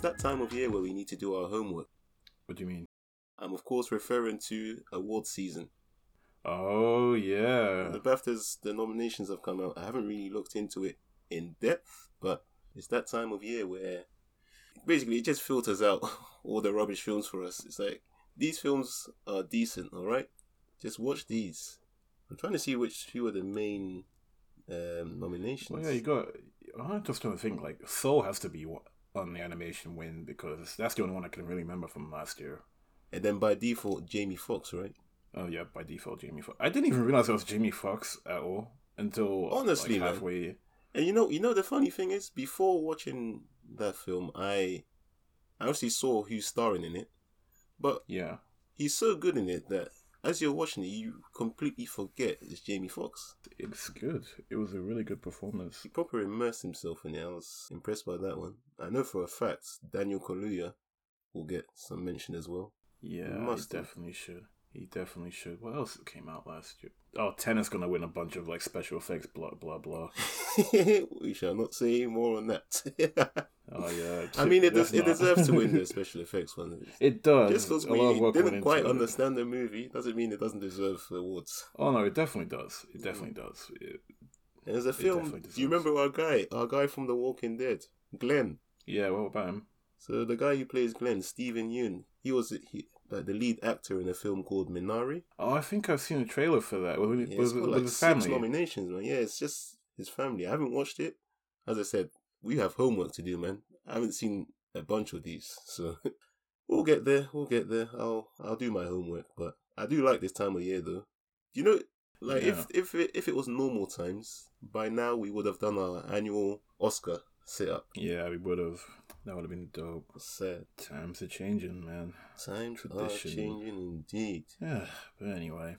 it's that time of year where we need to do our homework. What do you mean? I'm of course referring to award season. Oh yeah. The BAFTAs, the nominations have come out. I haven't really looked into it in depth, but it's that time of year where basically it just filters out all the rubbish films for us. It's like these films are decent, all right. Just watch these. I'm trying to see which few are the main um, nominations. Well, yeah, you got. I'm just trying to think. Like Soul has to be wa- on the animation win because that's the only one I can really remember from last year. And then by default, Jamie Foxx, right? Oh yeah, by default, Jamie Foxx. I didn't even realize it was Jamie Foxx at all until Honestly, like, man. halfway. And you know, you know the funny thing is, before watching that film, I, I actually saw who's starring in it, but Yeah, he's so good in it that as you're watching it, you completely forget it's Jamie Foxx. it's good. It was a really good performance. He proper immersed himself in it. I was impressed by that one. I know for a fact Daniel Kaluuya will get some mention as well. Yeah, Must he definitely should. He definitely should. What else came out last year? Oh, Tenet's gonna win a bunch of like special effects. Blah blah blah. we shall not see more on that. Oh yeah. I mean, it, it deserves to win the special effects one. It does. Just because A lot of we didn't quite it. understand the movie doesn't mean it doesn't deserve awards. Oh no, it definitely does. It definitely mm. does. It, there's a film. Do you remember our guy, our guy from The Walking Dead, Glenn? yeah. What about him? So the guy who plays Glenn, Steven Yeun, he was he, like the lead actor in a film called Minari. Oh, I think I've seen a trailer for that. With, Yeah, with, it's got with like his six nominations, man. Yeah, it's just his family. I haven't watched it. As I said, we have homework to do, man. I haven't seen a bunch of these, so we'll get there. We'll get there. I'll I'll do my homework, but I do like this time of year, though. You know, like if if it, if it was normal times, by now we would have done our annual Oscar sit up. Yeah, we would have. That would have been dope. Sad Times are changing, man. times are Tradition. changing, indeed. Yeah, but anyway.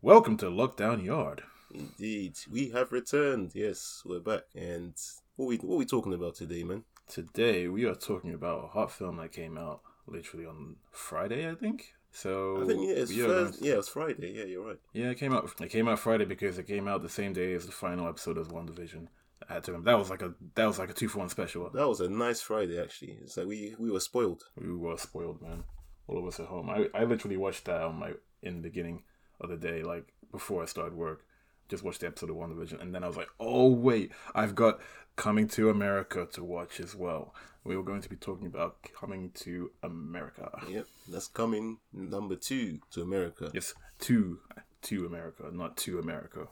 Welcome to Lockdown Yard. Indeed, we have returned. Yes, we're back. And what we what we talking about today, man? Today we are talking about a hot film that came out literally on Friday, I think. So I think yeah, it's are Thursday. to- Yeah, it's Friday. Yeah, you're right. Yeah, it came out. It came out Friday because it came out the same day as the final episode of WandaVision. I had to. That was like a that was like a two for one special. That was a nice Friday, actually. It's like we we were spoiled. We were spoiled, man. All of us at home. I, I literally watched that on my in the beginning of the day, like before I started work. Just watched the episode of WandaVision, and then I was like, "Oh wait, I've got Coming to America to watch as well." We were going to be talking about Coming to America. Yep, that's coming number two to America. Yes, to to America, not to America.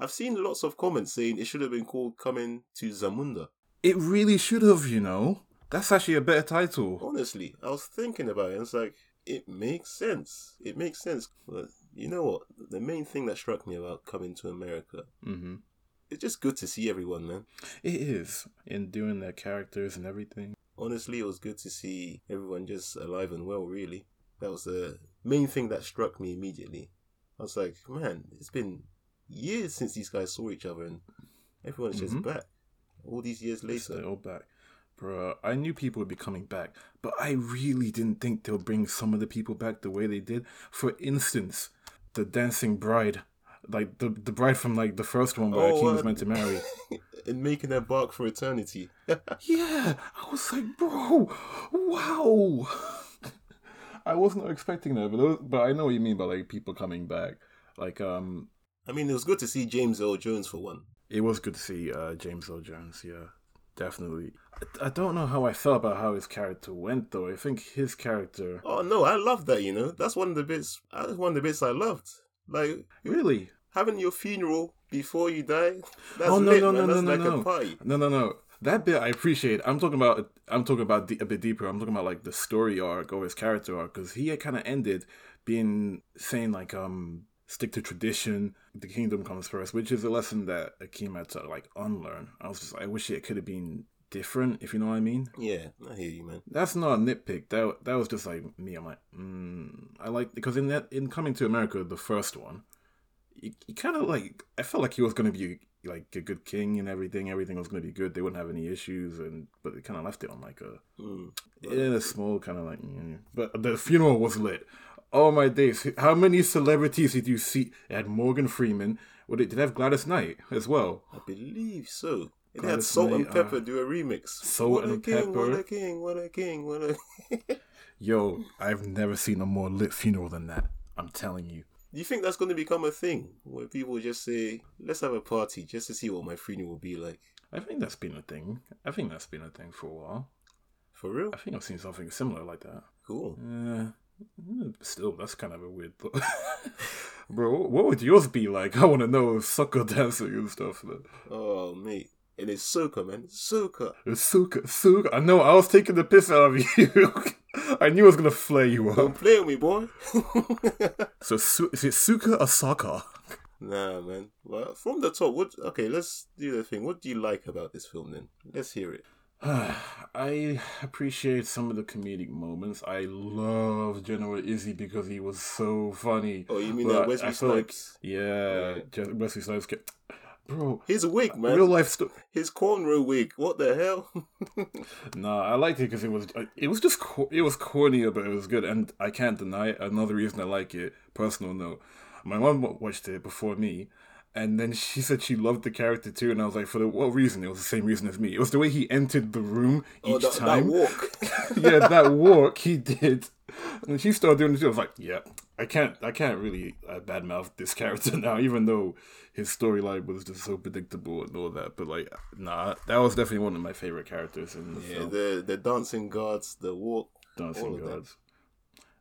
I've seen lots of comments saying it should have been called Coming to Zamunda. It really should have, you know. That's actually a better title. Honestly, I was thinking about it. and It's like it makes sense. It makes sense. But you know what? The main thing that struck me about Coming to America, hmm it's just good to see everyone, man. It is in doing their characters and everything. honestly, it was good to see everyone just alive and well, really. That was the main thing that struck me immediately. I was like, man, it's been years since these guys saw each other and everyone's Mhm. just back. All these years later. They're all back. bro. I knew people would be coming back, but I really didn't think they'll bring some of the people back the way they did. For instance, the dancing bride. Like the the bride from like the first one where Oh, was uh, meant to marry. and making their bark for eternity. yeah, I was like, bro, wow. I wasn't expecting that, but those, but I know what you mean by like people coming back. Like um, I mean, it was good to see James Earl Jones for one. It was good to see uh, James Earl Jones. Yeah, definitely. I, I don't know how I felt about how his character went, though. I think his character Oh no, I love that. You know, that's one of the bits. That's one of the bits I loved. Like really. having your funeral before you die. That's oh no lit, no no That's no like no a no party. no no no. That bit I appreciate. I'm talking about. I'm talking about de- a bit deeper. I'm talking about like the story arc or his character arc because he had kind of ended being saying like um stick to tradition. The kingdom comes first, which is a lesson that Akeem had to like unlearn. I was just I wish it could have been different, if you know what I mean. Yeah, I hear you, man. That's not a nitpick. That that was just like me. I'm like, mm, I like because in that in coming to America, the first one, he, he kind of like I felt like he was gonna be like a good king and everything. Everything was gonna be good. They wouldn't have any issues, and but they kind of left it on like a Mm. in a small kind of like. mm. But the funeral was lit. Oh my days! How many celebrities did you see? It had Morgan Freeman. Did it have Gladys Knight as well? I believe so. It had Gladys Salt May, and Pepper uh, do a remix. Salt what a and king, What a king, what a king, what a. Yo, I've never seen a more lit funeral than that. I'm telling you. Do you think that's going to become a thing where people just say, "Let's have a party just to see what my funeral will be like"? I think that's been a thing. I think that's been a thing for a while. For real? I think I've seen something similar like that. Cool. Uh, mm, Hmm, still, that's kind of a weird thought. Bro, what would yours be like? I want to know soccer dancing and stuff. Man. Oh, mate. And it's soca, man. Soca. It's Suka, Suka. I know, I was taking the piss out of you. I knew I was going to flare you up. Don't play with me, boy. So, su- is it Suka or Saka? nah, man. Well, from the top, what? Okay, let's do the thing. What do you like about this film, then? Let's hear it. I appreciate some of the comedic moments. I love General Izzy because he was so funny. Oh, you mean But that Wesley feel like- Snipes? yeah, just Wesley Snipes. Get, bro, His wig, man. real life stuff. His cornrow wig. What the hell? Nah, I liked it because it was uh, it was just it was corny, but it was good, and I can't deny it. Another reason I like it, personal note, my mom watched it before me, and then she said she loved the character too, and I was like, for the what reason? It was the same reason as me. It was the way he entered the room each oh, that, time. that walk. yeah, that walk he did. And she started doing it. too. I was like, yeah, I can't, I can't really uh, badmouth this character now, even though his storyline was just so predictable and all that. But like, nah, that was definitely one of my favorite characters in the yeah, film. the the dancing guards, the walk. Dancing. Gods.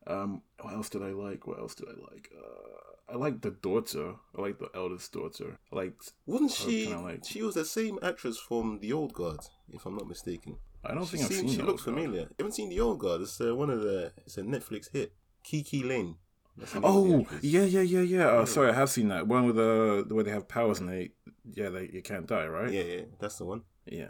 Um, what else did I like? What else did I like? Uh, I like the daughter. I like the eldest daughter. I liked. Wasn't Oh, she? like- She was the same actress from The Old Guard, if I'm not mistaken. I don't She, think I've seen. she looks familiar. You haven't seen The Old Guard? It's uh, one of the. It's a Netflix hit. KiKi Layne. That's the name of the Oh yeah, yeah, yeah, yeah. Uh, sorry, I have seen that one with the the way they have powers and they yeah they you can't die right. Yeah, yeah, that's the one. Yeah.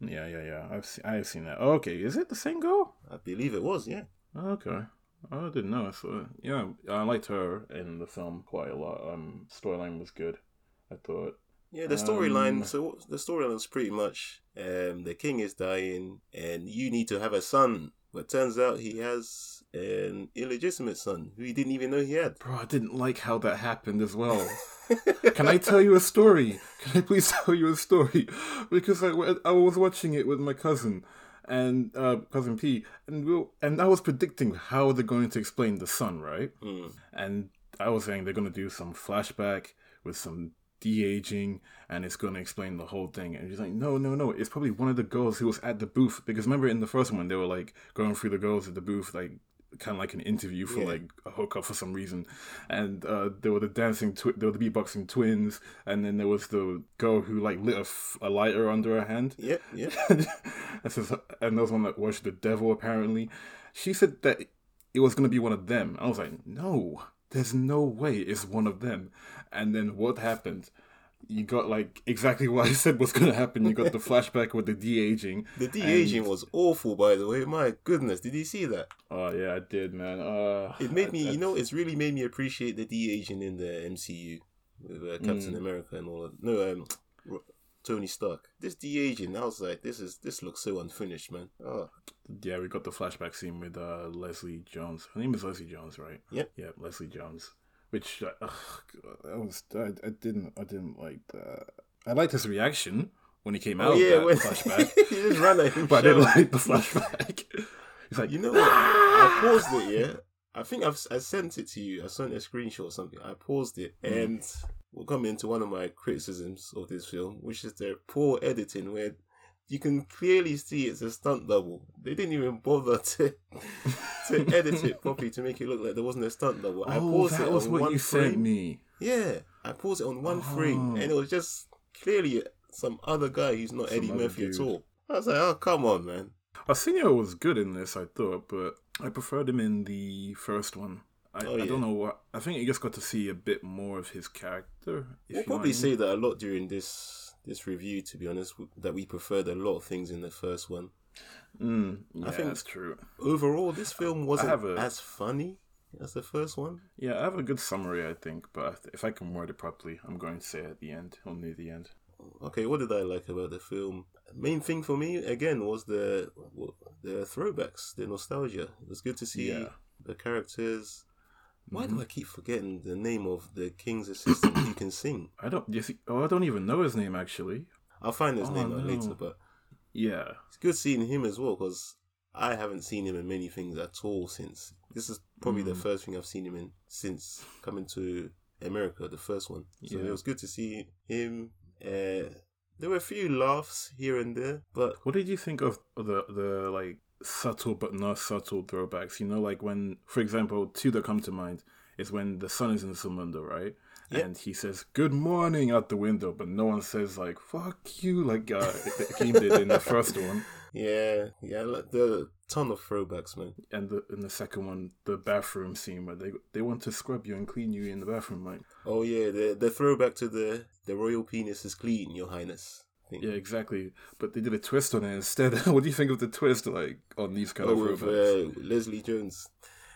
Yeah, yeah, yeah. I've seen, I've seen that. okay, is it the same girl? I believe it was. Yeah. Okay. I didn't know. So yeah, I liked her in the film quite a lot. Um, storyline was good. I thought. Yeah, the storyline. Um, so the storyline is pretty much um, the king is dying, and you need to have a son. But turns out he has an illegitimate son who he didn't even know he had. Bro, I didn't like how that happened as well. Can I tell you a story? Can I please tell you a story? Because I, I was watching it with my cousin and uh, cousin P, and we were- and I was predicting how they're going to explain the son, right? Hmm. And I was saying they're going to do some flashback with some de aging, and it's going to explain the whole thing. And he's like, no, no, no, it's probably one of the girls who was at the booth because remember in the first one they were like going through the girls at the booth, like kind of like an interview for Yeah. like a hookup for some reason. And uh, there were the dancing, twi- there were the beatboxing twins, and then there was the girl who like lit a, f- a lighter under her hand. Yep, yep. and, so, and there was one that worshipped the devil apparently. She said that it was gonna be one of them. I was like, no, there's no way it's one of them. And then what happened? You got like exactly what I said was gonna happen. You got the flashback with the de aging. The de aging was awful, by the way. My goodness, did you see that? Oh yeah, I did, man. Uh, It made me, I- you know, it's really made me appreciate the de aging in the MCU with uh, Captain Mm. America and all that. No, um, Tony Stark. This de aging, I was like, this is this looks so unfinished, man. Oh, Yeah, we got the flashback scene with uh, Leslie Jones. Her name is Leslie Jones, right? Yep. Yeah, Leslie Jones. Which uh, ugh, God, I was I, I didn't I didn't like that. I liked his reaction when he came out oh of yeah, that when flashback, he just ran at him. but I didn't like the flashback. He's like, You know what? I paused it, yeah. I think I've I sent it to you. I sent a screenshot or something. I paused it, Mm. and we'll come into one of my criticisms of this film, which is their poor editing, where you can clearly see it's a stunt double. They didn't even bother to to edit it properly to make it look like there wasn't a stunt double. I oh, paused that it was on what one you frame. sent me. Yeah, I paused it on one frame, Oh. and it was just clearly some other guy who's not Some Eddie Murphy at all. I was like, oh come on, man. Arsenio was good in this, I thought, but I preferred him in the first one. I, Oh, I don't know what. I think you just got to see a bit more of his character. If We'll you probably I say that a lot during this this review. To be honest, that we preferred a lot of things in the first one. Mm, yeah, think- that's true. Overall, this film wasn't a- as funny as the first one. Yeah, I have a good summary, I think, but if I can word it properly, I'm going to say at the end, or near the end. Okay, what did I like about the film? Main thing for me again was the the throwbacks, the nostalgia. It was good to see Yeah. the characters. Why Mm-hmm. do I keep forgetting the name of the king's assistant who can sing? I don't. You see, oh, I don't even know his name actually. I'll find his Oh, name no. later, but Yeah. it's good seeing him as well because I haven't seen him in many things at all since. This is probably the Mm. first thing I've seen him in since coming to America, the first one. So Yeah. it was good to see him. Uh, there were a few laughs here and there, but What did you think of the the like subtle but not subtle throwbacks? You know, like when, for example, two that come to mind is when the son is in Zamunda, right? Yeah. And he says "Good morning" out the window, but no one says like "fuck you" like uh, Akeem did in the first one, yeah, yeah, like the ton of throwbacks, man. and the in the second one, the bathroom scene where they they want to scrub you and clean you in the bathroom, like Oh yeah, the the throwback to the the royal penis is clean, Your Highness. Thing. yeah, exactly. But they did a twist on it instead. what do you think of the twist, like on these kind Oh, of with uh, Leslie Jones.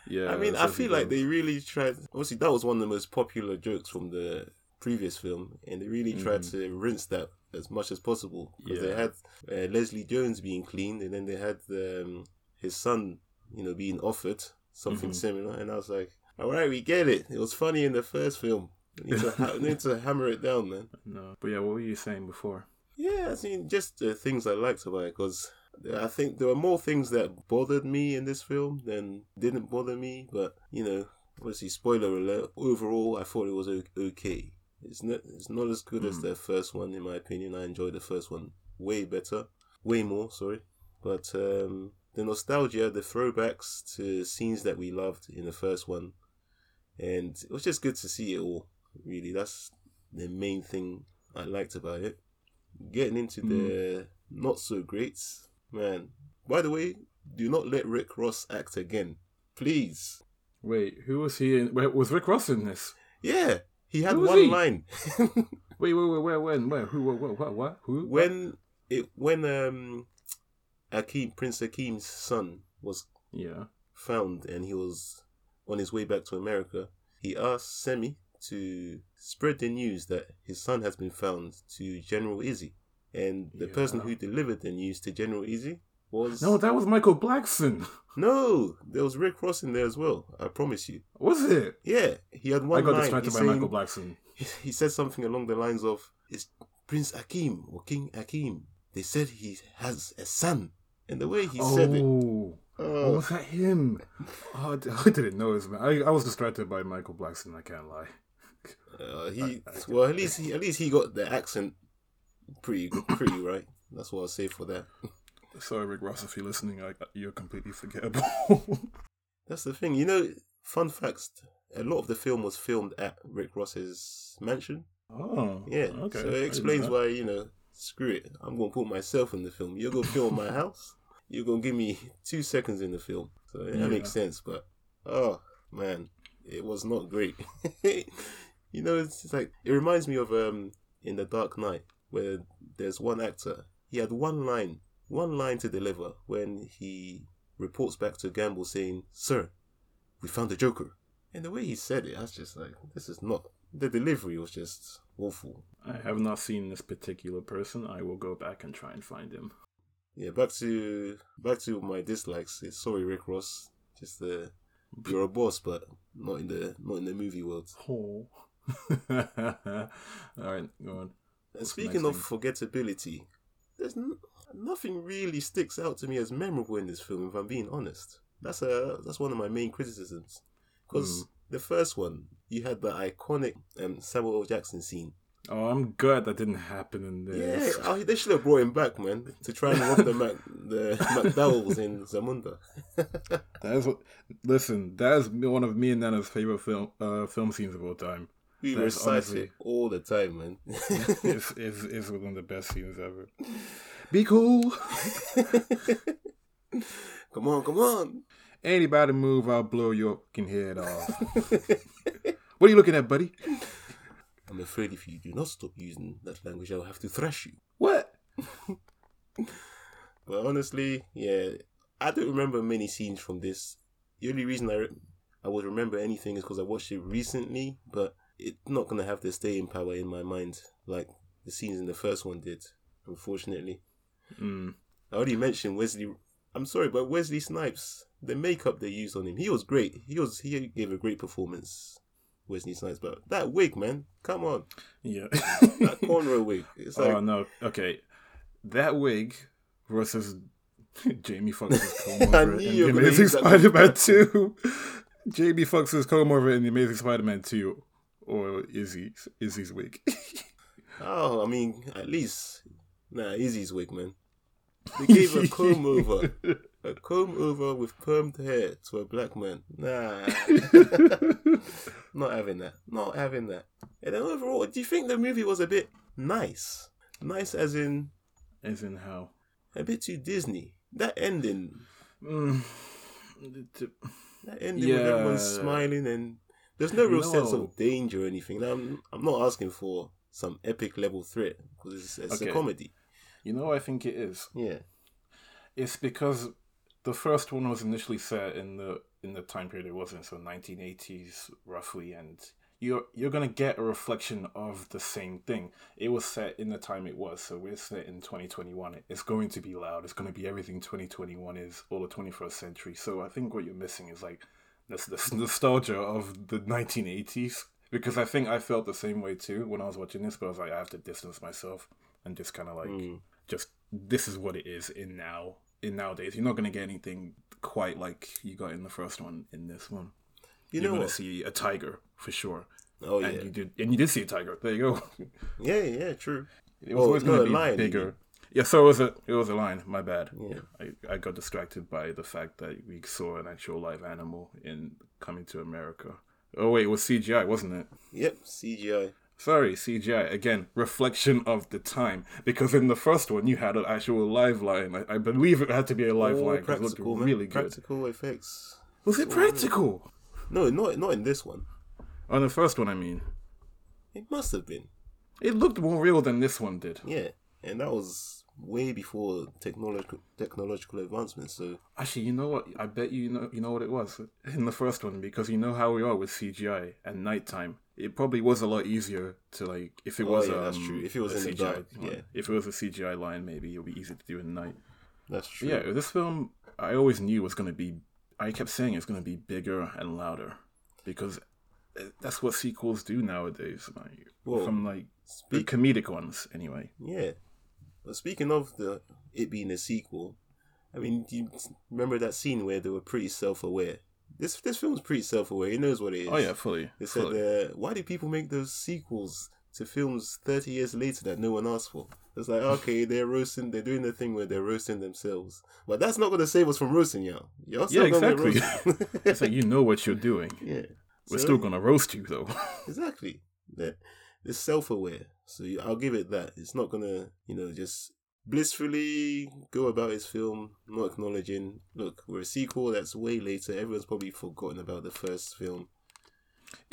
yeah, I mean, I feel like they really tried. Obviously, that was one of the most popular jokes from the previous film, and they really tried to rinse that as much as possible because they Mm-hmm. Had uh, Leslie Jones being cleaned, and then they had um, his son, you know, being offered something Mhm. similar, and I was like, "All right, we get it. It was funny in the first film. Need to, ha- need to hammer it down, man." No, but yeah, what were you saying before? Yeah, I mean, just the things I liked about it because I think there were more things that bothered me in this film than didn't bother me. But you know, obviously, spoiler alert. Overall, I thought it was okay. It's not. It's not as good as Hmm. the first one, in my opinion. I enjoyed the first one way better, way more. Sorry, but um, the nostalgia, the throwbacks to scenes that we loved in the first one, and it was just good to see it all. Really, that's the main thing I liked about it getting into the not so greats, man. By the way, do not let Rick Ross act again, please. Wait, who was he in? Wait, was Rick Ross in this? Yeah, he had one he? line Wait, wait, wait, where, when, where, who, what, what, what, what? who? when it when um Akeem Prince Akeem's son was Yeah. found and he was on his way back to America. He asked Semmi to spread the news that his son has been found to General Izzy, and the person who delivered the news to General Izzy was No, that was Michael Blackson. No, there was Rick Ross in there as well. I promise you. Was it? Yeah, he had one. I got line. distracted by saying- Michael Blackson. he, he said something along the lines of, "It's Prince Akeem or King Akeem." They said he has a son." And the way he said it, oh, oh, oh, was that him? Oh, I didn't know this man. I, I was distracted by Michael Blackson. I can't lie. Uh, he well at least he at least he got the accent pretty pretty right. That's what I'll say for that. Sorry, Rick Ross, if you're listening, I, you're completely forgettable. That's the thing, you know. Fun facts: a lot of the film was filmed at Rick Ross's mansion. oh, Yeah, Okay. so it explains why you know. Screw it, I'm gonna put myself in the film. You're gonna film my house. You're gonna give me two seconds in the film, so yeah, that makes sense. But oh man, it was not great. You know, it's just like it reminds me of um in the Dark Knight where there's one actor. He had one line, one line to deliver when he reports back to Gambol saying, "Sir, we found the Joker." And the way he said it, I was just like, "This is not." The delivery was just awful. I have not seen this particular person. I will go back and try and find him. Yeah, back to back to my dislikes. It's sorry, Rick Ross. Just uh, you're a boss, but not in the not in the movie world. Oh. All right, go on. What's speaking of forgettability, there's n- nothing really sticks out to me as memorable in this film. If I'm being honest, that's a that's one of my main criticisms. Because Mm. the first one, you had the iconic um, Samuel L. Jackson scene. Oh, I'm glad that didn't happen in Yeah, this. oh, they should have brought him back, man, to try and rob the Mac the McDowells in Zamunda. That's what. Listen, that is one of me and Nana's favorite film uh, film scenes of all time. We That's recite honestly- it all the time, man. It's, it's, it's one of the best scenes ever. Be cool. come on, come on. Anybody move, I'll blow your fucking head off. what are you looking at, buddy? I'm afraid if you do not stop using that language, I'll have to thrash you. What? But honestly, yeah, I don't remember many scenes from this. The only reason I re- I would remember anything is because I watched it recently, but it's not gonna have the staying power in my mind like the scenes in the first one did. Unfortunately, Mm. I already mentioned Wesley. I'm sorry, but Wesley Snipes, the makeup they used on him, he was great. He was he gave a great performance. Wesley Snipes, but that wig, man, come on, Yeah. that cornrow wig. It's like oh no. Okay, that wig versus Jamie Foxx's comb over in the Amazing Spider-Man Two. Jamie Foxx's comb over in the Amazing Spider-Man Two, or Izzy's Izzy's wig. Oh, I mean, at least nah, Izzy's wig, man. They gave a comb over, a comb over with permed hair to a black man. Nah, not having that. Not having that. And then overall, do you think the movie was a bit nice? Nice as in As in how? a bit too Disney. That ending, Mm, that ending with everyone smiling and there's no real sense of danger or anything. I'm, I'm not asking for some epic level threat because it's, it's Okay. a comedy. you know, I think it is. Yeah. It's because the first one was initially set in the in the time period it was in, so 1980s roughly, and you're you're gonna get a reflection of the same thing. It was set in the time it was, so we're set in 2021. It's going to be loud. It's going to be everything 2021 is, or the 21st century. So I think what you're missing is like this this nostalgia of the 1980s. Because I think I felt the same way too when I was watching this, but I was like, I have to distance myself and just kind of like Mm. just this is what it is in now in nowadays. You're not gonna get anything quite like you got in the first one in this one. You You're gonna what? see a tiger for sure. Oh yeah, And you did and you did see a tiger. There you go. yeah, yeah, true. It was Oh, always no, gonna a be lion, bigger. Yeah, so it was a it was a lion, my bad. Yeah, I, I got distracted by the fact that we saw an actual live animal in coming to America. Oh wait, it was CGI, wasn't it? yep, CGI. Sorry, CGI. Again, reflection of the time. Because in the first one, you had an actual live lion. I, I believe it had to be a live All lion 'cause it looked really good. Practical effects. Was it oh, practical? No, not not in this one. On the first one, I mean. It must have been. It looked more real than this one did. Yeah, and that was way before technological technological advancements. So Actually, you know what? I bet you know you know what it was in the first one because you know how we are with CGI and nighttime. It probably was a lot easier to like if it Oh, was yeah, um, that's true. If it was in CGI dark, line. yeah. If it was a CGI line, maybe it'll be easier to do in night. that's true. Yeah, this film I always knew was going to be. I kept saying it's going to be bigger and louder because uh, that's what sequels do nowadays. Like, Well, from like the comedic ones, anyway. yeah. But speaking of the it being a sequel, I mean, do you remember that scene where they were pretty self-aware? This this film's pretty self-aware. It knows what it is. Oh yeah, fully. They said, fully. uh, why do people make those sequels to films 30 years later that no one asked for? It's like, okay, they're roasting, they're doing the thing where they're roasting themselves. But that's not going to save us from roasting y'all. Y'all still Yeah, exactly. it's like you know what you're doing. yeah. We're So, still gonna roast you though. Exactly. They're, they're self aware. So I'll give it that. It's not going to, you know, just blissfully go about his film, not acknowledging, look, we're a sequel that's way later. Everyone's probably forgotten about the first film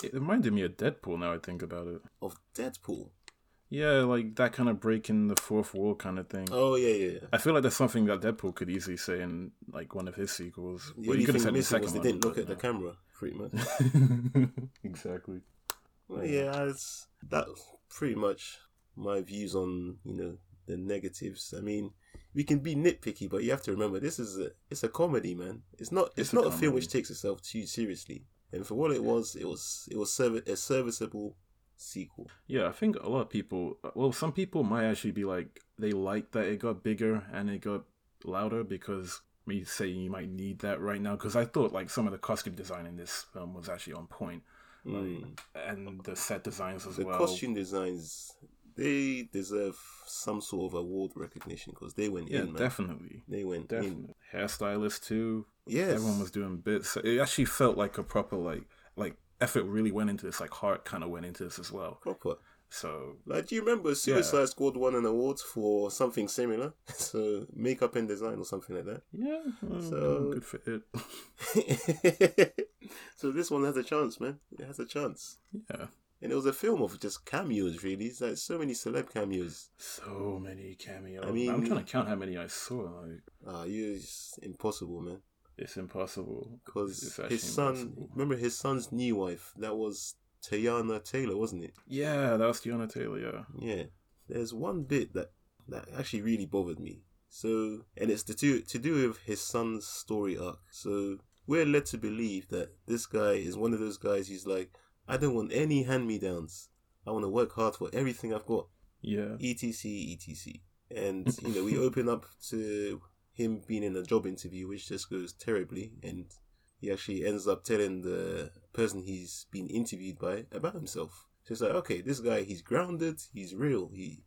it reminded me of Deadpool now I think about it. of Deadpool. Yeah, like that kind of breaking the fourth wall kind of thing. Oh, yeah, yeah. yeah. I feel like that's something that Deadpool could easily say in like one of his sequels. The Well, you could have said in the was second they didn't one, look at the camera, pretty much. exactly. Well, yeah, it's, that's pretty much my views on you know the negatives. I mean, we can be nitpicky, but you have to remember this is a it's a comedy, man. It's not it's, It's not a, film which takes itself too seriously. And for what it was, it was it was serv- a serviceable sequel. Yeah, I think a lot of people. Well, some people might actually be like they like that it got bigger and it got louder because me saying you might need that right now because I thought like some of the costume design in this film was actually on point, Mm. and the set designs as The well. The costume designs they deserve some sort of award recognition because they went yeah, in, man. definitely, They went in. definitely. Hairstylist too. Yes, Everyone was doing bits. It actually felt like a proper like like effort really went into this. Like heart kind of went into this as well. proper. So Like, do you remember Suicide Squad won an award for something similar? so makeup and design or something like that. yeah, well, So- good for it. so this one has a chance, man. It has a chance. yeah. And it was a film of just cameos, really. It's like so many celeb cameos. So many cameos. I mean, I'm trying to count how many I saw. Like, Ah, you it's impossible, man. it's impossible. Because his son, impossible. remember his son's new wife? That was Teyana Taylor, wasn't it? Yeah, that was Teyana Taylor. Yeah. Yeah. There's one bit that that actually really bothered me. So, and it's to do to do with his son's story arc. So we're led to believe that this guy is one of those guys. He's like, I don't want any hand me downs. I want to work hard for everything I've got. Yeah. etc etc and you know we open up to him being in a job interview which just goes terribly and he actually ends up telling the person he's been interviewed by about himself so it's like okay this guy he's grounded he's real he,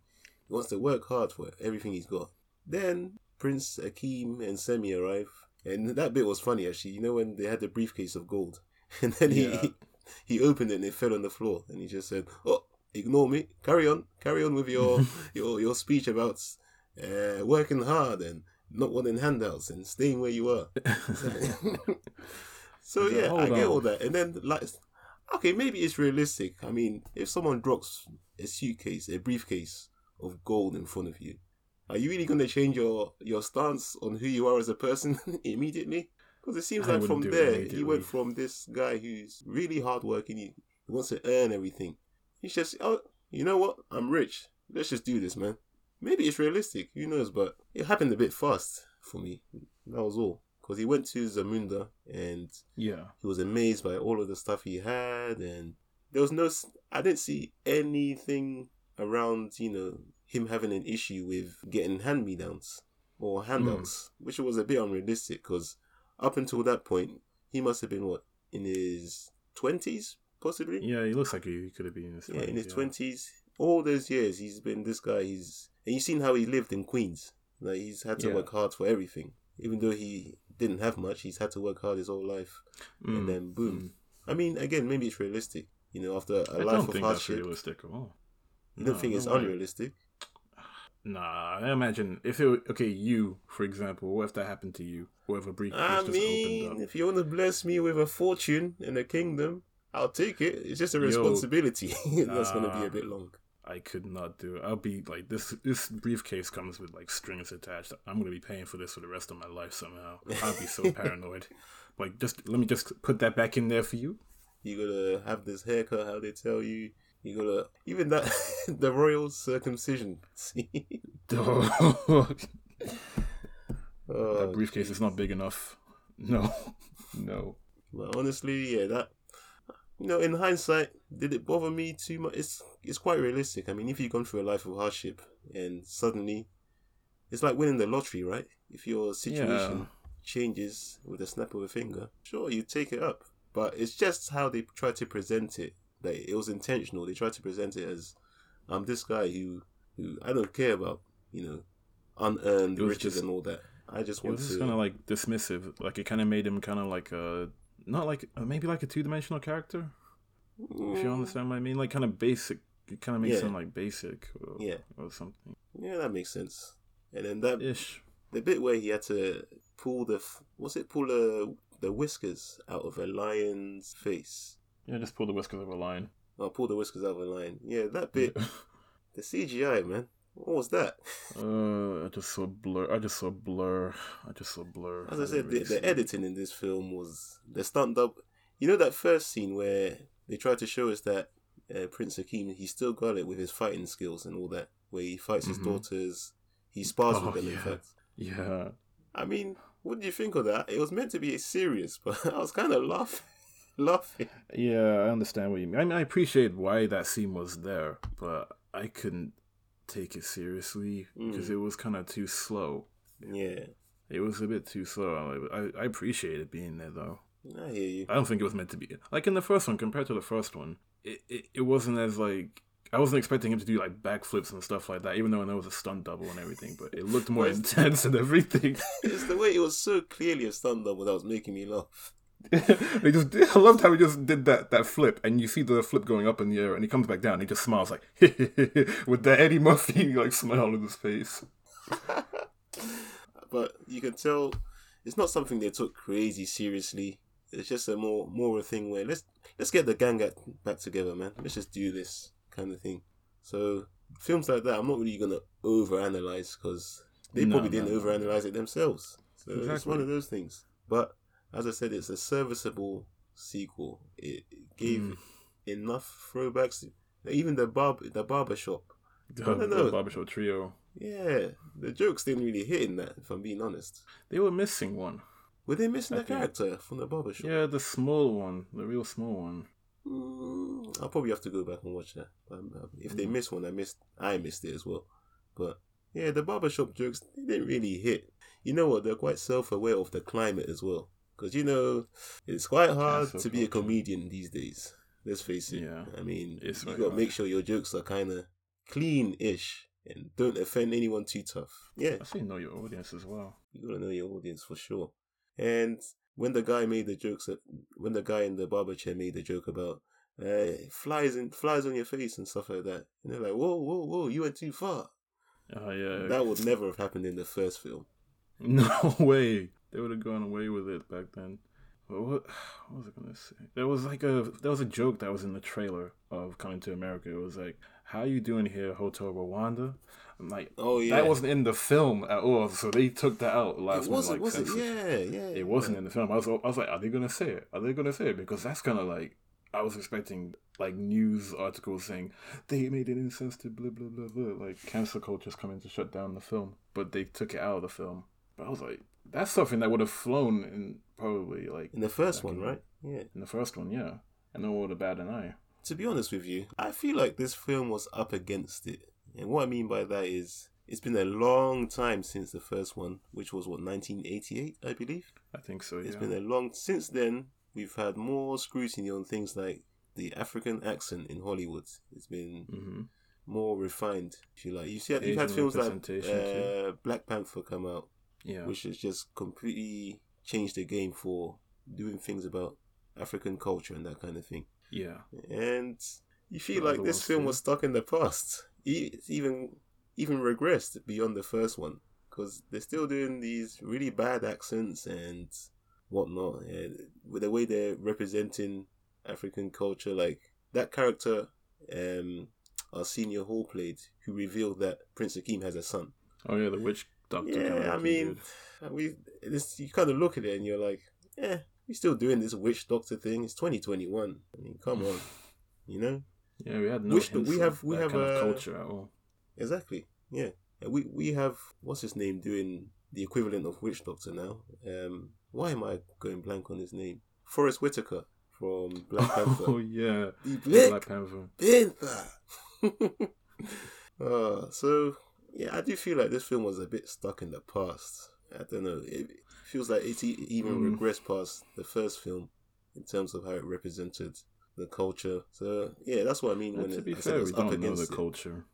he wants to work hard for everything he's got then prince akeem and Semmi arrive and that bit was funny actually. You know when they had the briefcase of gold? And then he Yeah. he opened it and it fell on the floor. And he just said oh ignore me. Carry on. Carry on with your your your speech about uh, working hard and not wanting handouts and staying where you are. So yeah i "Hold get all that. And then like okay maybe it's realistic. I mean if someone drops a suitcase a briefcase of gold in front of you are you really going to change your your stance on who you are as a person immediately? Because it seems I like from there he went from this guy who's really hardworking he, he wants to earn everything. He's just oh you know what? I'm rich. Let's just do this man. Maybe it's realistic who knows but it happened a bit fast for me. That was all. Because he went to zamunda and Yeah. he was amazed by all of the stuff he had and there was no I didn't see anything around you know him having an issue with getting hand me downs or handouts which was a bit unrealistic because up until that point he must have been what in his 20s possibly Yeah, he looks like he could have been in his yeah, in his 20s, twenties. All those years, he's been this guy. He's and you've seen how he lived in Queens. Like he's had to Yeah. work hard for everything, even though he didn't have much. He's had to work hard his whole life, Mm, and then boom. I mean, again, maybe it's realistic. You know, after a I life don't of think that's hardship, realistic at all. you don't No, think no it's way. unrealistic. Nah, I imagine if it were- okay, you for example, what if that happened to you? What if a briefcase I just mean, opened up? if you want to bless me with a fortune and a kingdom, I'll take it. It's just a Yo, responsibility that's going to be a bit long. I could not do it. I'll be like this. This briefcase comes with like strings attached. I'm gonna be paying for this for the rest of my life somehow. I'll be so paranoid. Like, just let me just put that back in there for you. You gotta have this haircut, how they tell you. You gotta even that the royal circumcision. See, that oh, briefcase is not big enough. No, no. but honestly, yeah, that you know, in hindsight, did it bother me too much? It's it's quite realistic. I mean, if you've gone through a life of hardship and suddenly, it's like winning the lottery, right? If your situation Yeah. changes with a snap of a finger, sure, you take it up. But it's just how they try to present it. That it was intentional. They tried to present it as, I'm this guy who who I don't care about, you know, unearned riches just- and all that. I just It want was to. just kind of like dismissive. Like it kind of made him kind of like a not like uh, maybe like a two dimensional character. If you understand what I mean, like kind of basic. It kind of makes Yeah. him like basic or, Yeah. or something Yeah, that makes sense. And then that ish. the bit where he had to pull the what's it pull the the whiskers out of a lion's face. Yeah, just pull the whiskers of a line. Oh, pull the whiskers out of a lion. Yeah, that bit. the CGI, man. What was that? Uh, I just saw blur. I just saw blur. I just saw blur. As I didn't said, the, the editing in this film was the stunt up. You know that first scene where they tried to show us that uh, Prince Akeem he still got it with his fighting skills and all that, where he fights his Mhm. daughters, he spars Oh, with them. In fact, Yeah, I mean, what do you think of that? It was meant to be a serious, but I was kind of laughing, laughing. yeah. I understand what you mean. I mean, I appreciate why that scene was there, but I couldn't take it seriously because Mm. it was kind of too slow. Yeah, It was a bit too slow. I, I, I appreciate it being there though. I hear you. I don't think it was meant to be like in the first one compared to the first one. It it, it wasn't as like I wasn't expecting him to do like backflips and stuff like that. Even though I know it was a stunt double and everything, but it looked more intense and everything. It's the way it was so clearly a stunt double that was making me laugh. They just did, I loved how he just did that that flip, and you see the flip going up in the air, and he comes back down. And he just smiles like with that Eddie Murphy like smile on his face. but you can tell it's not something they took crazy seriously. It's just a more more a thing where let's let's get the gang at, back together, man. Let's just do this kind of thing. So films like that, I'm not really gonna overanalyze because they No, probably no, didn't no. overanalyze it themselves. So it's one of those things. But as I said, it's a serviceable sequel. It gave Mm. enough throwbacks. Even the barb the barber shop. The, don't the barbershop trio. Yeah, the jokes didn't really hit in that. If I'm being honest. They were missing one. Were they missing I a think- character from the barbershop? Yeah, the small one, the real small one. Mm, I'll probably have to go back and watch that. Um, uh, if they miss one, I missed. I missed it as well. But yeah, the barbershop jokes they didn't really hit. You know what? They're quite self-aware of the climate as well. Because you know, it's quite hard Cancel to be a culture. comedian these days. Let's face it. Yeah. I mean, It's you got to make sure your jokes are kind of clean-ish and don't offend anyone too tough. Yeah, I say know your audience as well. you gotta know your audience for sure. And when the guy made the jokes, that, when the guy in the barber chair made the joke about uh, flies in flies on your face and stuff like that, and they're like, "Whoa, whoa, whoa! You went too far." Oh yeah. That would never have happened in the first film. No way. They would have gone away with it back then. But what, what was I gonna say? There was like a there was a joke that was in the trailer of Coming to America. It was like, "How you doing here, Hotel Rwanda?" I'm like, Oh yeah, that wasn't in the film at all. So they took that out last It wasn't, like, was it? Yeah, yeah. It wasn't in the film. I was I was like, are they gonna say it? Are they gonna say it? Because that's kind of like I was expecting like news articles saying they made it insensitive, blah blah blah blah. Like cancel culture's coming to shut down the film, but they took it out of the film. But I was like, that's something that would have flown in probably like in the first one, in- right? Yeah. In the first one, yeah, and no one would have batted an eye. To be honest with you, I feel like this film was up against it, and what I mean by that is. It's been a long time since the first one, which was what 1988, I believe. I think so. Yeah. It's been a long. Since then, we've had more scrutiny on things like the African accent in Hollywood. It's been hmm more refined, if you like. You see, you've had films like uh, Black Panther come out, Yeah. which has just completely changed the game for doing things about African culture and that kind of thing. yeah. And you feel like this film too. was stuck in the past. It's even even regressed beyond the first one because they're still doing these really bad accents and whatnot. And with the way they're representing African culture, like that character, um, Arsenio Hall played, who revealed that Prince Akeem has a son. Oh yeah, the witch doctor. Yeah, I mean, dude. we this, you kind of look at it and you're like, yeah, we're still doing this witch doctor thing. It's 2021. I mean, come on, you know. yeah, we had no hints we have- we have, kind uh, of culture at all. Exactly. Yeah. We we have what's his name doing the equivalent of Witch Doctor now. Um, why am I going blank on his name? Forest Whitaker from Black Panther. Oh Panther. yeah, the Black Black Panther. Panther. uh, so yeah, I do feel like this film was a bit stuck in the past. I don't know. It feels like it's e- even Mm. regressed past the first film in terms of how it represented the culture. So yeah, that's what I mean And when to it, be I it fair, we don't know the it. culture.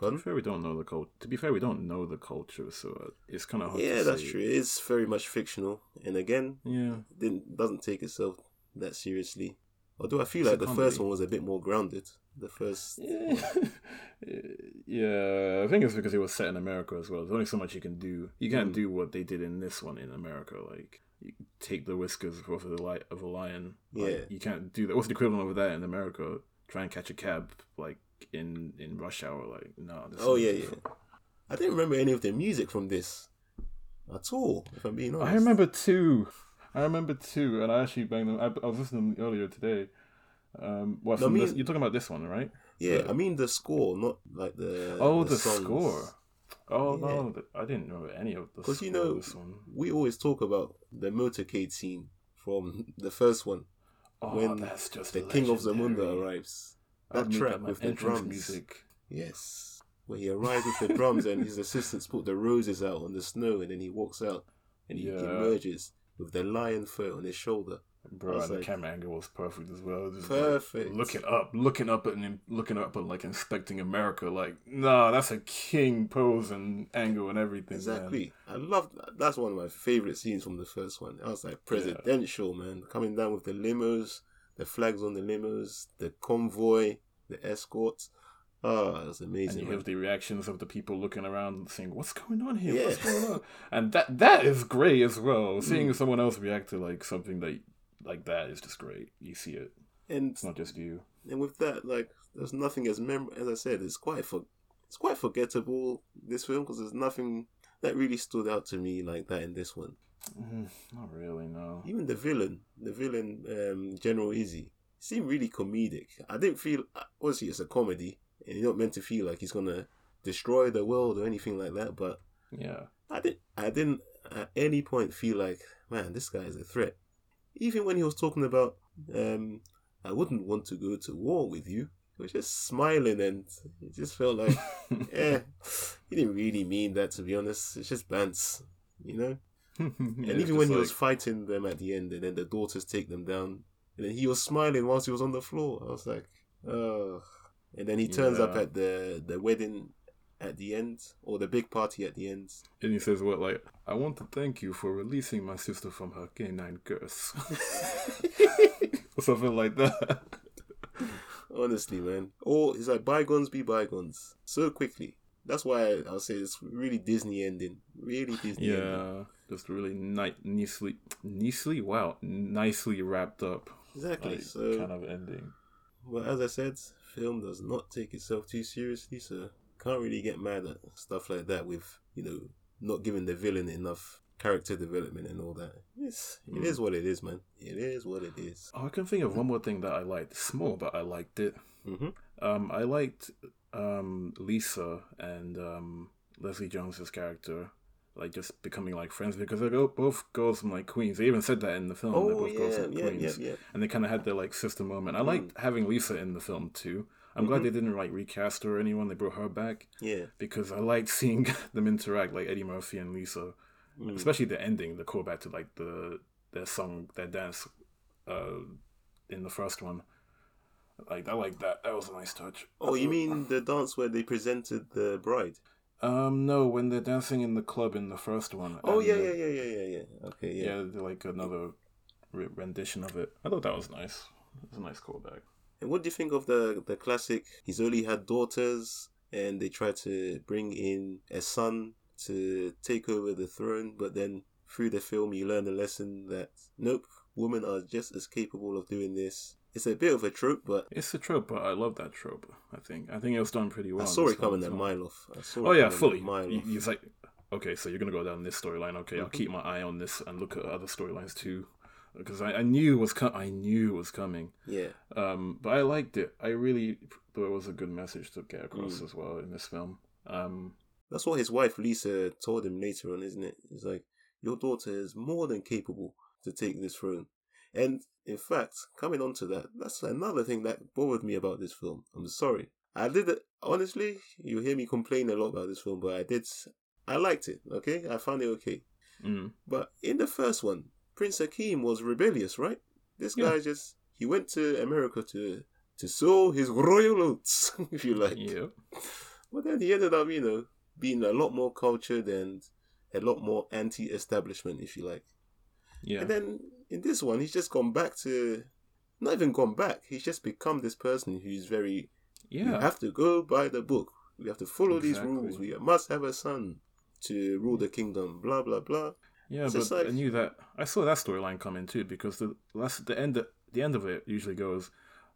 To be fair, we don't know the culture. To be fair, we don't know the culture, so uh, it's kind of hard. Yeah, that's true. It is very much fictional, and again, Yeah, didn't doesn't take itself that seriously. Although I feel It's like the first one was a bit more grounded. The first, yeah. I think it's because it was set in America as well. There's only so much you can do. You can't Mm. do what they did in this one in America. Like you take the whiskers off of the li- of a lion. Like, Yeah. you can't do that. What's the equivalent of that in America? Try and catch a cab like in in rush hour. Like no. oh yeah, different. yeah. I didn't remember any of the music from this at all. If I'm being honest, I remember two. I remember two, and I actually banged them. I, I was listening to them earlier today. Um, what No, from me- this, you're talking about this one, right? Yeah, I mean the score, not like the oh, the, songs. score. Oh Yeah. no, I didn't know any of the. Because you know, we always talk about the motorcade scene from the first one Oh, when that's just the King of Zamunda arrives. I That make track my with the drums. music. Yes. Where he arrives with the drums and his assistants put the roses out on the snow and then he walks out and he Yeah. emerges with the lion fur on his shoulder. Bro, and the camera angle was perfect as well. Just like, Perfect. looking up, looking up and looking up and like inspecting America. Like, nah, that's a king pose and angle and everything. man. Exactly. I love that. That's one of my favorite scenes from the first one. I was like presidential, man. Coming down with the limos, the flags on the limos, the convoy, the escorts. Oh, it was and amazing. you man. have the reactions of the people looking around saying what's going on here Yeah. what's going on and that that is great as well seeing Mm. someone else react to like something that like that is just great you see it And it's not just you and with that, like, there's nothing as mem. As I said, it's quite for it's quite forgettable this film because there's nothing that really stood out to me like that in this one. Mhm, not really no Even the villain, the villain, um, General Izzy, seemed really comedic. I didn't feel obviously it's a comedy, and you're not meant to feel like he's gonna destroy the world or anything like that. But yeah I didn't, I didn't at any point feel like, man, this guy is a threat. Even when he was talking about um, I wouldn't want to go to war with you. He was just smiling and it just felt like, eh, he didn't really mean that to be honest. It's just bants, you know? and even when he was fighting them at the end and then the daughters take them down, and then he was smiling whilst he was on the floor. I was like, oh. And then he turns yeah. up at the, the wedding at the end or the big party at the end. And he says, "What like I want to thank you for releasing my sister from her canine curse." or something like that. Honestly, man. Or it's like bygones be bygones so quickly. That's why I'll say it's really Disney ending. Really Disney. Yeah, ending. just really ni- nicely, nicely. Wow, nicely wrapped up. Exactly. Like, so kind of ending. Well, as I said, film does not take itself too seriously, so can't really get mad at stuff like that with you know not giving the villain enough character development and all that. It's it mm. is what it is, man. It is what it is. Oh, I can think of one more thing that I liked. Small, but I liked it. Mm-hmm. Um, I liked um, Lisa and um, Leslie Jones's character, like just becoming like friends because they're both girls from like Queens. They even said that in the film. Oh, they're both yeah, girls from yeah, Queens, yeah, and they kind of had their like sister moment. I liked mm. having Lisa in the film too. I'm mm-hmm. glad they didn't like recast her or anyone. They brought her back. Yeah. Because I liked seeing them interact, like Eddie Murphy and Lisa, mm. especially the ending, the callback to like the their song, their dance, uh, in the first one. Like I like that. That was a nice touch. Oh, you mean the dance where they presented the bride? Um, no, when they're dancing in the club in the first one. Oh yeah, yeah, yeah, yeah, yeah, yeah. Okay, yeah. Yeah, like another rendition of it. I thought that was nice. It was a nice callback. And what do you think of the the classic? He's only had daughters, and they try to bring in a son to take over the throne, but then through the film you learn the lesson that nope, women are just as capable of doing this. It's a bit of a trope, but it's a trope. But I love that trope. I think I think it was done pretty well. I saw it coming a mile off. oh yeah, fully. Mile off. like, okay, so you're gonna go down this storyline. Okay, mm-hmm. I'll keep my eye on this and look at other storylines too because I, I knew it was com- I knew was coming. Yeah. Um, but I liked it. I really thought it was a good message to get across mm. as well in this film. Um, that's what his wife Lisa told him later on, isn't it? It's like your daughter is more than capable to take this throne. And in fact, coming on to that, that's another thing that bothered me about this film. I'm sorry. I did it honestly. You hear me complain a lot about this film, but I did. I liked it. Okay, I found it okay. Mm. But in the first one, Prince Akeem was rebellious, right? This guy yeah. just he went to America to to sow his royal oats, if you like. Yeah. But then he ended up, you know, being a lot more cultured and a lot more anti-establishment, if you like. Yeah. And then in this one, he's just gone back to, not even gone back. He's just become this person who's very. Yeah. You have to go by the book. We have to follow exactly. these rules. We must have a son to rule the kingdom. Blah blah blah. Yeah, but like... I knew that I saw that storyline coming too because the last the end the end of it usually goes,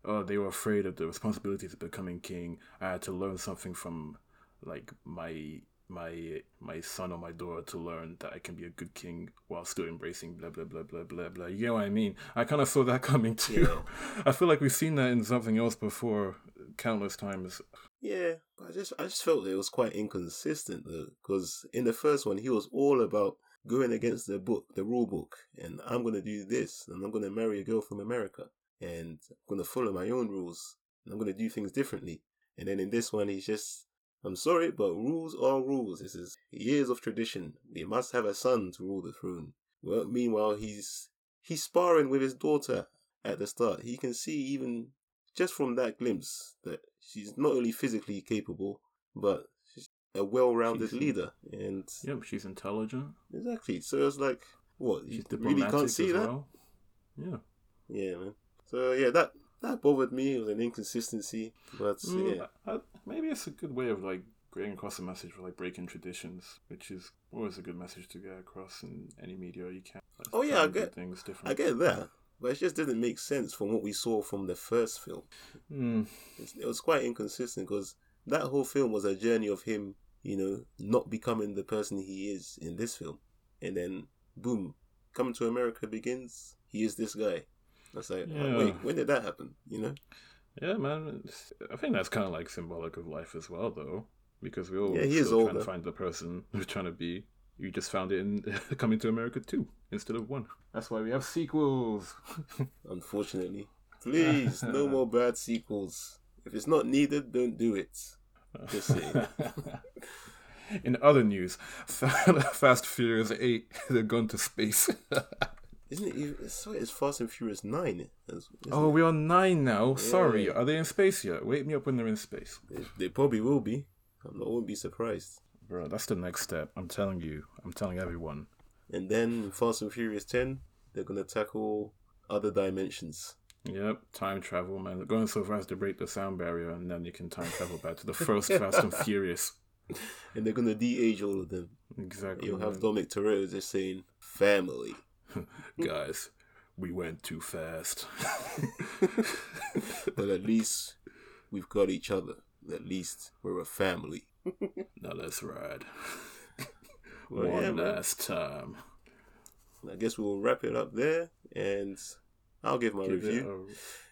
oh, they were afraid of the responsibilities of becoming king. I had to learn something from like my my my son or my daughter to learn that I can be a good king while still embracing blah blah blah blah blah blah. You know what I mean? I kind of saw that coming too. Yeah. I feel like we've seen that in something else before, countless times. Yeah, I just I just felt it was quite inconsistent though, because in the first one he was all about going against the book, the rule book, and I'm going to do this, and I'm going to marry a girl from America, and I'm going to follow my own rules, and I'm going to do things differently. And then in this one, he's just, I'm sorry, but rules are rules. This is years of tradition. We must have a son to rule the throne. Well, meanwhile, he's he's sparring with his daughter at the start. He can see even just from that glimpse that she's not only physically capable, but a well-rounded she's, leader, and yep, she's intelligent. Exactly. So it's like, what she's you really can't see that. Well. Yeah. Yeah, man. So yeah, that that bothered me. It was an inconsistency, but mm, yeah, I, maybe it's a good way of like getting across a message for like breaking traditions, which is always a good message to get across in any media you can. Like, oh yeah, I get things different. I get that. But it just didn't make sense from what we saw from the first film. Mm. It was quite inconsistent because that whole film was a journey of him you know, not becoming the person he is in this film. And then, boom, coming to America begins. He is this guy. That's like, yeah. wait, when did that happen? You know? Yeah, man. I think that's kind of like symbolic of life as well, though, because we all yeah, he is trying to find the person we're trying to be. You just found it in Coming to America two instead of one. That's why we have sequels. Unfortunately, Please, no more bad sequels. If it's not needed, don't do it. Just saying. In other news, Fast Furious 8, they're going to space. Isn't it? even- So it's Fast and Furious Nine. Isn't oh, we're 9 now. Sorry, Yeah. are they in space yet? Wake me up when they're in space. They, they probably will be. I wouldn't be surprised. Bro, that's the next step. I'm telling you. I'm telling everyone. And then Fast and Furious Ten, they're gonna tackle other dimensions. Yep, time travel, man. Going so fast to break the sound barrier, and then you can time travel back to the first Fast and Furious. And they're gonna de-age all of them. Exactly. You'll have man. Dominic Toretto just saying family. Guys, we went too fast. but at least we've got each other. At least we're a family. now let's ride. Well, One yeah, man. last time. I guess we'll wrap it up there, and I'll give my Give review.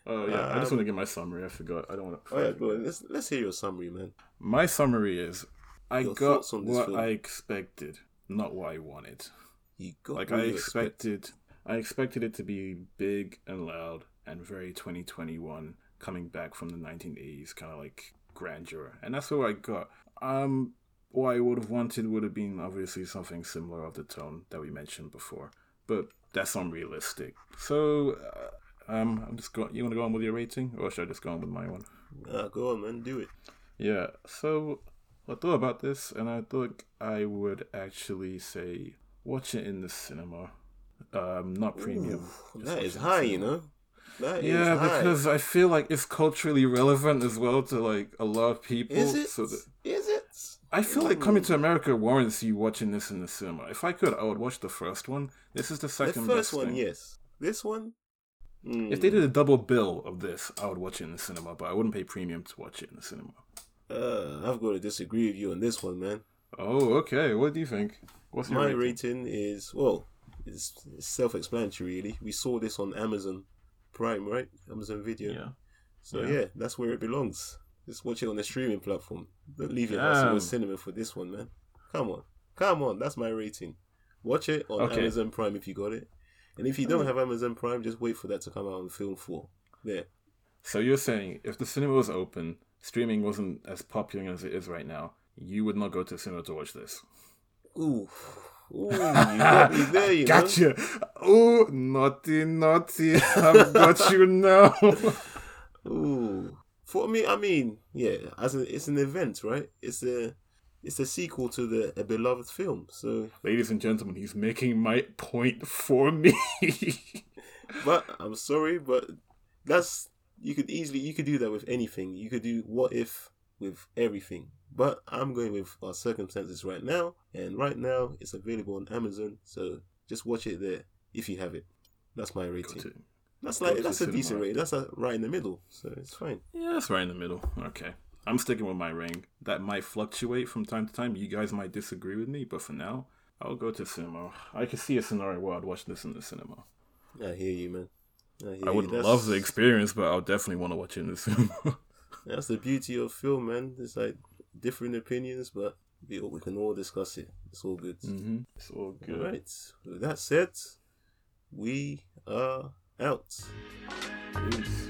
a- oh yeah, I just Um, want to give my summary. I forgot. I don't want to. Oh yeah, go on. Let's let's hear your summary, man. My summary is, I Your got what film. I expected, not what I wanted. You got Like what I you expect. expected, I expected it to be big and loud and very 2021, coming back from the 1980s, kind of like grandeur, and that's what I got. Um, what I would have wanted would have been obviously something similar of the tone that we mentioned before, but that's unrealistic. So, uh, um, I'm just going. You want to go on with your rating, or should I just go on with my one? Uh, go on, man. Do it. Yeah, so I thought about this and I thought I would actually say watch it in the cinema. Um, not premium. Ooh, that is it in the high, you know. That is Yeah, because I feel like it's culturally relevant as well to like a lot of people. is it? So that Is it? I feel like coming to America warrants you watching this in the cinema. If I could, I would watch the first one. This is the second. The first one, thing. yes. This one. If they did a double bill of this, I would watch it in the cinema, but I wouldn't pay premium to watch it in the cinema. uh, I've got to disagree with you on this one, man. Oh, okay. What do you think? What's your My rating? rating is well, it's, it's self-explanatory, really. We saw this on Amazon Prime, right? Amazon Video. Yeah. So Yeah. yeah. that's where it belongs. Just watch it on the streaming platform. Don't leave your house and go cinema for this one, man. Come on, come on. That's my rating. Watch it on Okay. Amazon Prime if you got it, and if you don't hmm. have Amazon Prime, just wait for that to come out on Film Four. There. So you're saying if the cinema was open, streaming wasn't as popular as it is right now, you would not go to the cinema to watch this. Ooh, ooh, you got me there, you know. Gotcha. Oh, naughty, naughty. I've got you now. Ooh, for me, I mean, yeah, as an, it's an event, right? It's a it's a sequel to the a beloved film. So, Ladies and gentlemen, he's making my point for me. but I'm sorry, but that's you could easily you could do that with anything. You could do what if with everything. But I'm going with our circumstances right now, and right now it's available on Amazon. So just watch it there if you have it. That's my rating. That's like that's a cinema. decent rating. That's a, right in the middle, so it's fine. yeah, that's right in the middle. Okay. I'm sticking with my ring. That might fluctuate from time to time. You guys might disagree with me, but for now, I'll go to cinema. I can see a scenario where I'd watch this in the cinema. I hear you, man. I, hear I would you. Love the experience, but I'll definitely want to watch it in the cinema. That's the beauty of film, man. It's like different opinions, but we, we can all discuss it. It's all good. mm-hmm. It's all good. All right. With that said, we are else. Peace.